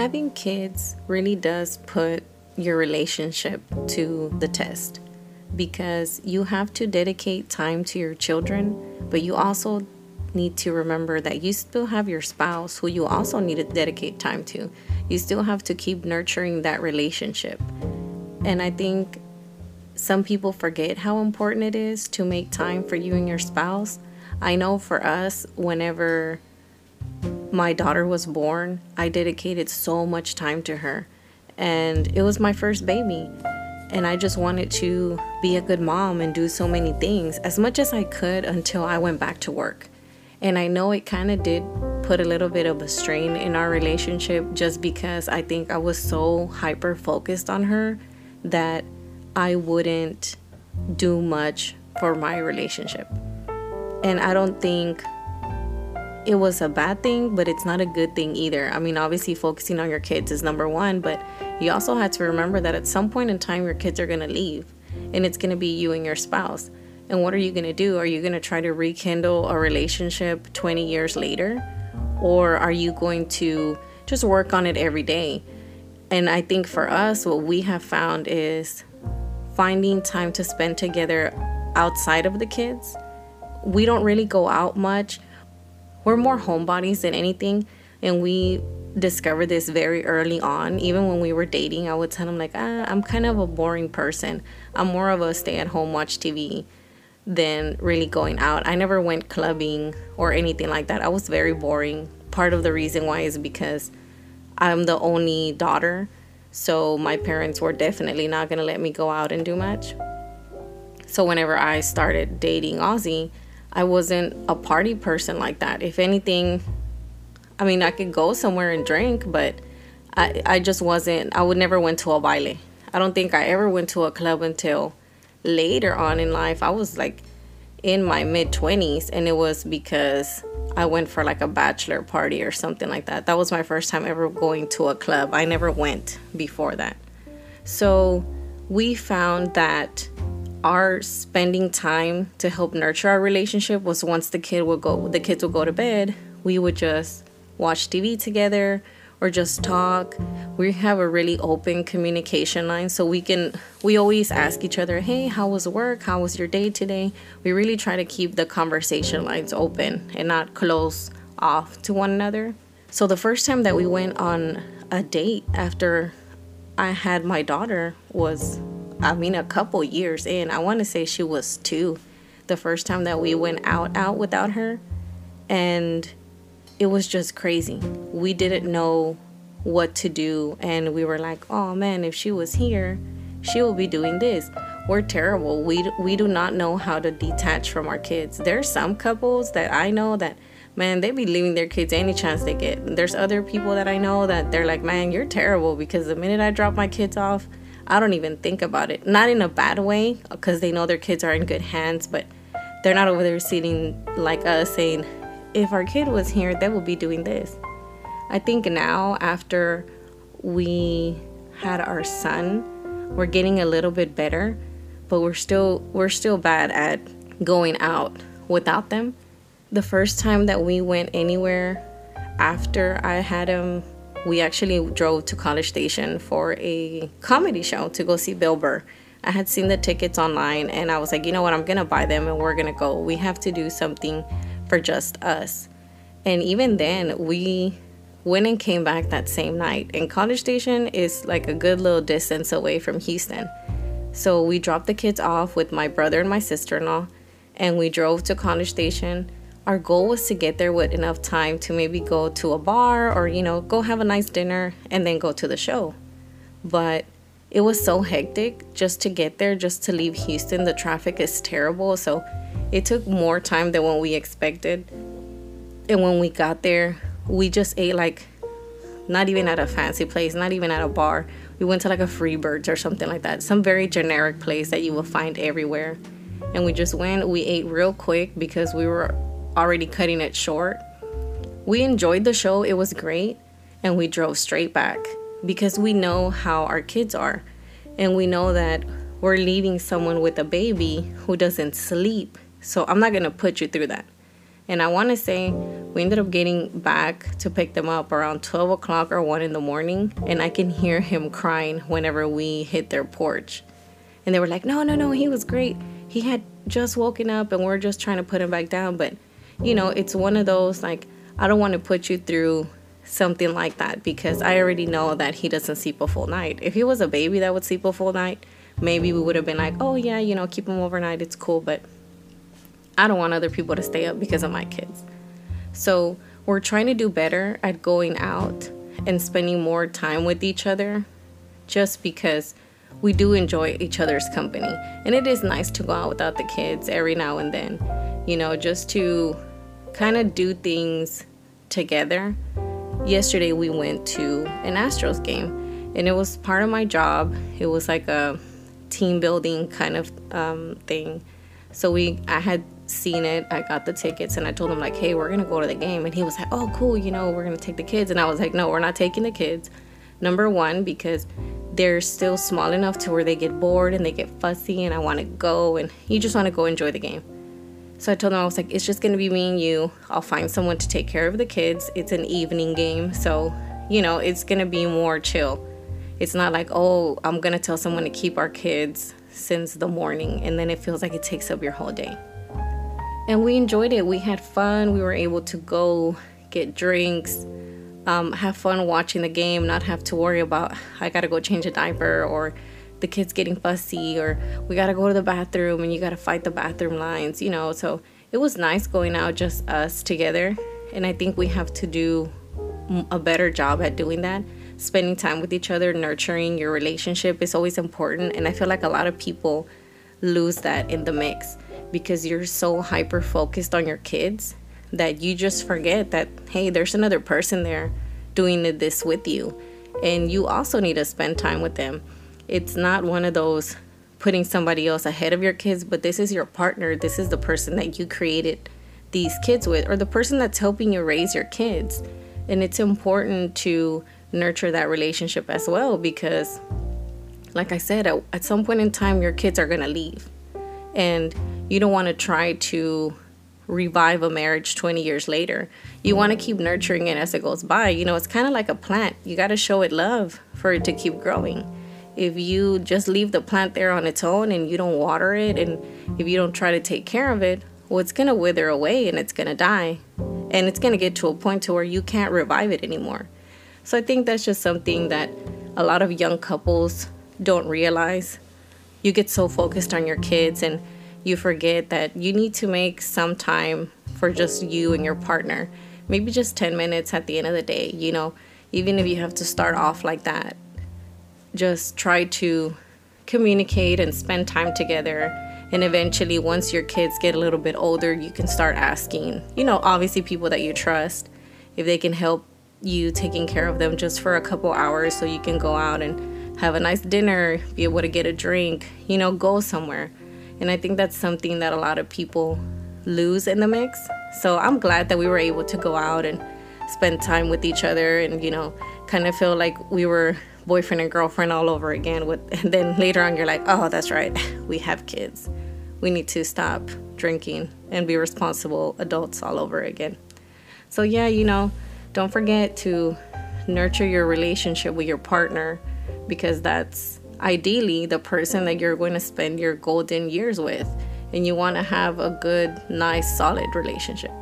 having kids really does put your relationship to the test because you have to dedicate time to your children, but you also need to remember that you still have your spouse who you also need to dedicate time to. You still have to keep nurturing that relationship. And I think some people forget how important it is to make time for you and your spouse. I know for us, whenever my daughter was born, I dedicated so much time to her. And it was my first baby. And I just wanted to be a good mom and do so many things as much as I could until I went back to work. And I know it kind of did put a little bit of a strain in our relationship just because I think I was so hyper focused on her that I wouldn't do much for my relationship. And I don't think it was a bad thing, but it's not a good thing either. I mean, obviously, focusing on your kids is number one, but you also have to remember that at some point in time, your kids are going to leave and it's going to be you and your spouse. And what are you going to do? Are you going to try to rekindle a relationship 20 years later? Or are you going to just work on it every day? And I think for us, what we have found is finding time to spend together outside of the kids. We don't really go out much we're more homebodies than anything and we discovered this very early on even when we were dating i would tell him like ah, i'm kind of a boring person. I'm more of a stay at home watch tv than really going out. I never went clubbing or anything like that. I was very boring. Part of the reason why is because i'm the only daughter so my parents were definitely not going to let me go out and do much. So whenever i started dating ozzy I wasn't a party person like that. If anything, I mean, I could go somewhere and drink, but I, I just wasn't, I would never went to a baile. I don't think I ever went to a club until later on in life. I was like in my mid 20s, and it was because I went for like a bachelor party or something like that. That was my first time ever going to a club. I never went before that. So we found that our spending time to help nurture our relationship was once the kid would go the kids would go to bed we would just watch tv together or just talk. We have a really open communication line so we can we always ask each other hey how was work? How was your day today? We really try to keep the conversation lines open and not close off to one another. So the first time that we went on a date after i had my daughter was I mean, a couple years in. I want to say she was two the first time that we went out out without her, and it was just crazy. We didn't know what to do, and we were like, "Oh man, if she was here, she will be doing this." We're terrible. We we do not know how to detach from our kids. There's some couples that I know that man, they be leaving their kids any chance they get. There's other people that I know that they're like, man, you're terrible because the minute I drop my kids off, I don't even think about it. Not in a bad way, because they know their kids are in good hands, but they're not over there sitting like us saying, if our kid was here, they would be doing this. I think now, after we had our son, we're getting a little bit better, but we're still we're still bad at going out without them. The first time that we went anywhere after I had him we actually drove to College Station for a comedy show to go see Bill Burr. I had seen the tickets online and I was like, you know what, I'm gonna buy them and we're gonna go. We have to do something for just us. And even then, we went and came back that same night. And College Station is like a good little distance away from Houston. So we dropped the kids off with my brother and my sister in law, and we drove to College Station our goal was to get there with enough time to maybe go to a bar or you know go have a nice dinner and then go to the show. But it was so hectic just to get there just to leave houston. The traffic is terrible. So it took more time than what we expected. And when we got there we just ate like not even at a fancy place not even at a bar. We went to like a freebirds or something like that some very generic place that you will find everywhere. And we just went we ate real quick because we were already cutting it short. We enjoyed the show, it was great, and we drove straight back because we know how our kids are. And we know that we're leaving someone with a baby who doesn't sleep. So I'm not going to put you through that. And I want to say We ended up getting back to pick them up around 12 o'clock or 1 in the morning, and I can hear him crying whenever we hit their porch. And they were like, No, no, no, he was great. He had just woken up, and we're just trying to put him back down. But, you know, it's one of those like, I don't want to put you through something like that because I already know that he doesn't sleep a full night. If he was a baby that would sleep a full night, maybe we would have been like, oh, yeah, you know, keep him overnight, it's cool. But I don't want other people to stay up because of my kids. So we're trying to do better at going out and spending more time with each other just because we do enjoy each other's company. And it is nice to go out without the kids every now and then, you know, just to kind of do things together. Yesterday we went to an Astros game and it was part of my job. It was like a team building kind of um, thing. So we I had seen it. I got the tickets and I told him like, "Hey, we're going to go to the game." And he was like, "Oh, cool, you know, we're going to take the kids." And I was like, "No, we're not taking the kids." Number 1 because they're still small enough to where they get bored and they get fussy and I want to go and you just want to go enjoy the game. So I told him I was like, "It's just going to be me and you. I'll find someone to take care of the kids. It's an evening game, so, you know, it's going to be more chill." It's not like, "Oh, I'm going to tell someone to keep our kids since the morning and then it feels like it takes up your whole day." and we enjoyed it. We had fun. We were able to go get drinks, um, have fun watching the game, not have to worry about I gotta go change a diaper or the kids getting fussy or we gotta go to the bathroom and you gotta fight the bathroom lines, you know. So it was nice going out just us together, and I think we have to do a better job at doing that. Spending time with each other, nurturing your relationship is always important, and I feel like a lot of people lose that in the mix because you're so hyper focused on your kids that you just forget that hey there's another person there doing this with you and you also need to spend time with them it's not one of those putting somebody else ahead of your kids but this is your partner this is the person that you created these kids with or the person that's helping you raise your kids and it's important to nurture that relationship as well because like i said at, at some point in time your kids are going to leave and you don't want to try to revive a marriage 20 years later. You want to keep nurturing it as it goes by. You know, it's kind of like a plant. You got to show it love for it to keep growing. If you just leave the plant there on its own and you don't water it and if you don't try to take care of it, well, it's going to wither away and it's going to die. And it's going to get to a point to where you can't revive it anymore. So I think that's just something that a lot of young couples don't realize. You get so focused on your kids and you forget that you need to make some time for just you and your partner. Maybe just 10 minutes at the end of the day, you know, even if you have to start off like that. Just try to communicate and spend time together. And eventually, once your kids get a little bit older, you can start asking, you know, obviously people that you trust, if they can help you taking care of them just for a couple hours so you can go out and have a nice dinner, be able to get a drink, you know, go somewhere and I think that's something that a lot of people lose in the mix. So I'm glad that we were able to go out and spend time with each other and, you know, kind of feel like we were boyfriend and girlfriend all over again with and then later on you're like, "Oh, that's right. We have kids. We need to stop drinking and be responsible adults all over again." So yeah, you know, don't forget to nurture your relationship with your partner because that's ideally the person that you're going to spend your golden years with and you want to have a good nice solid relationship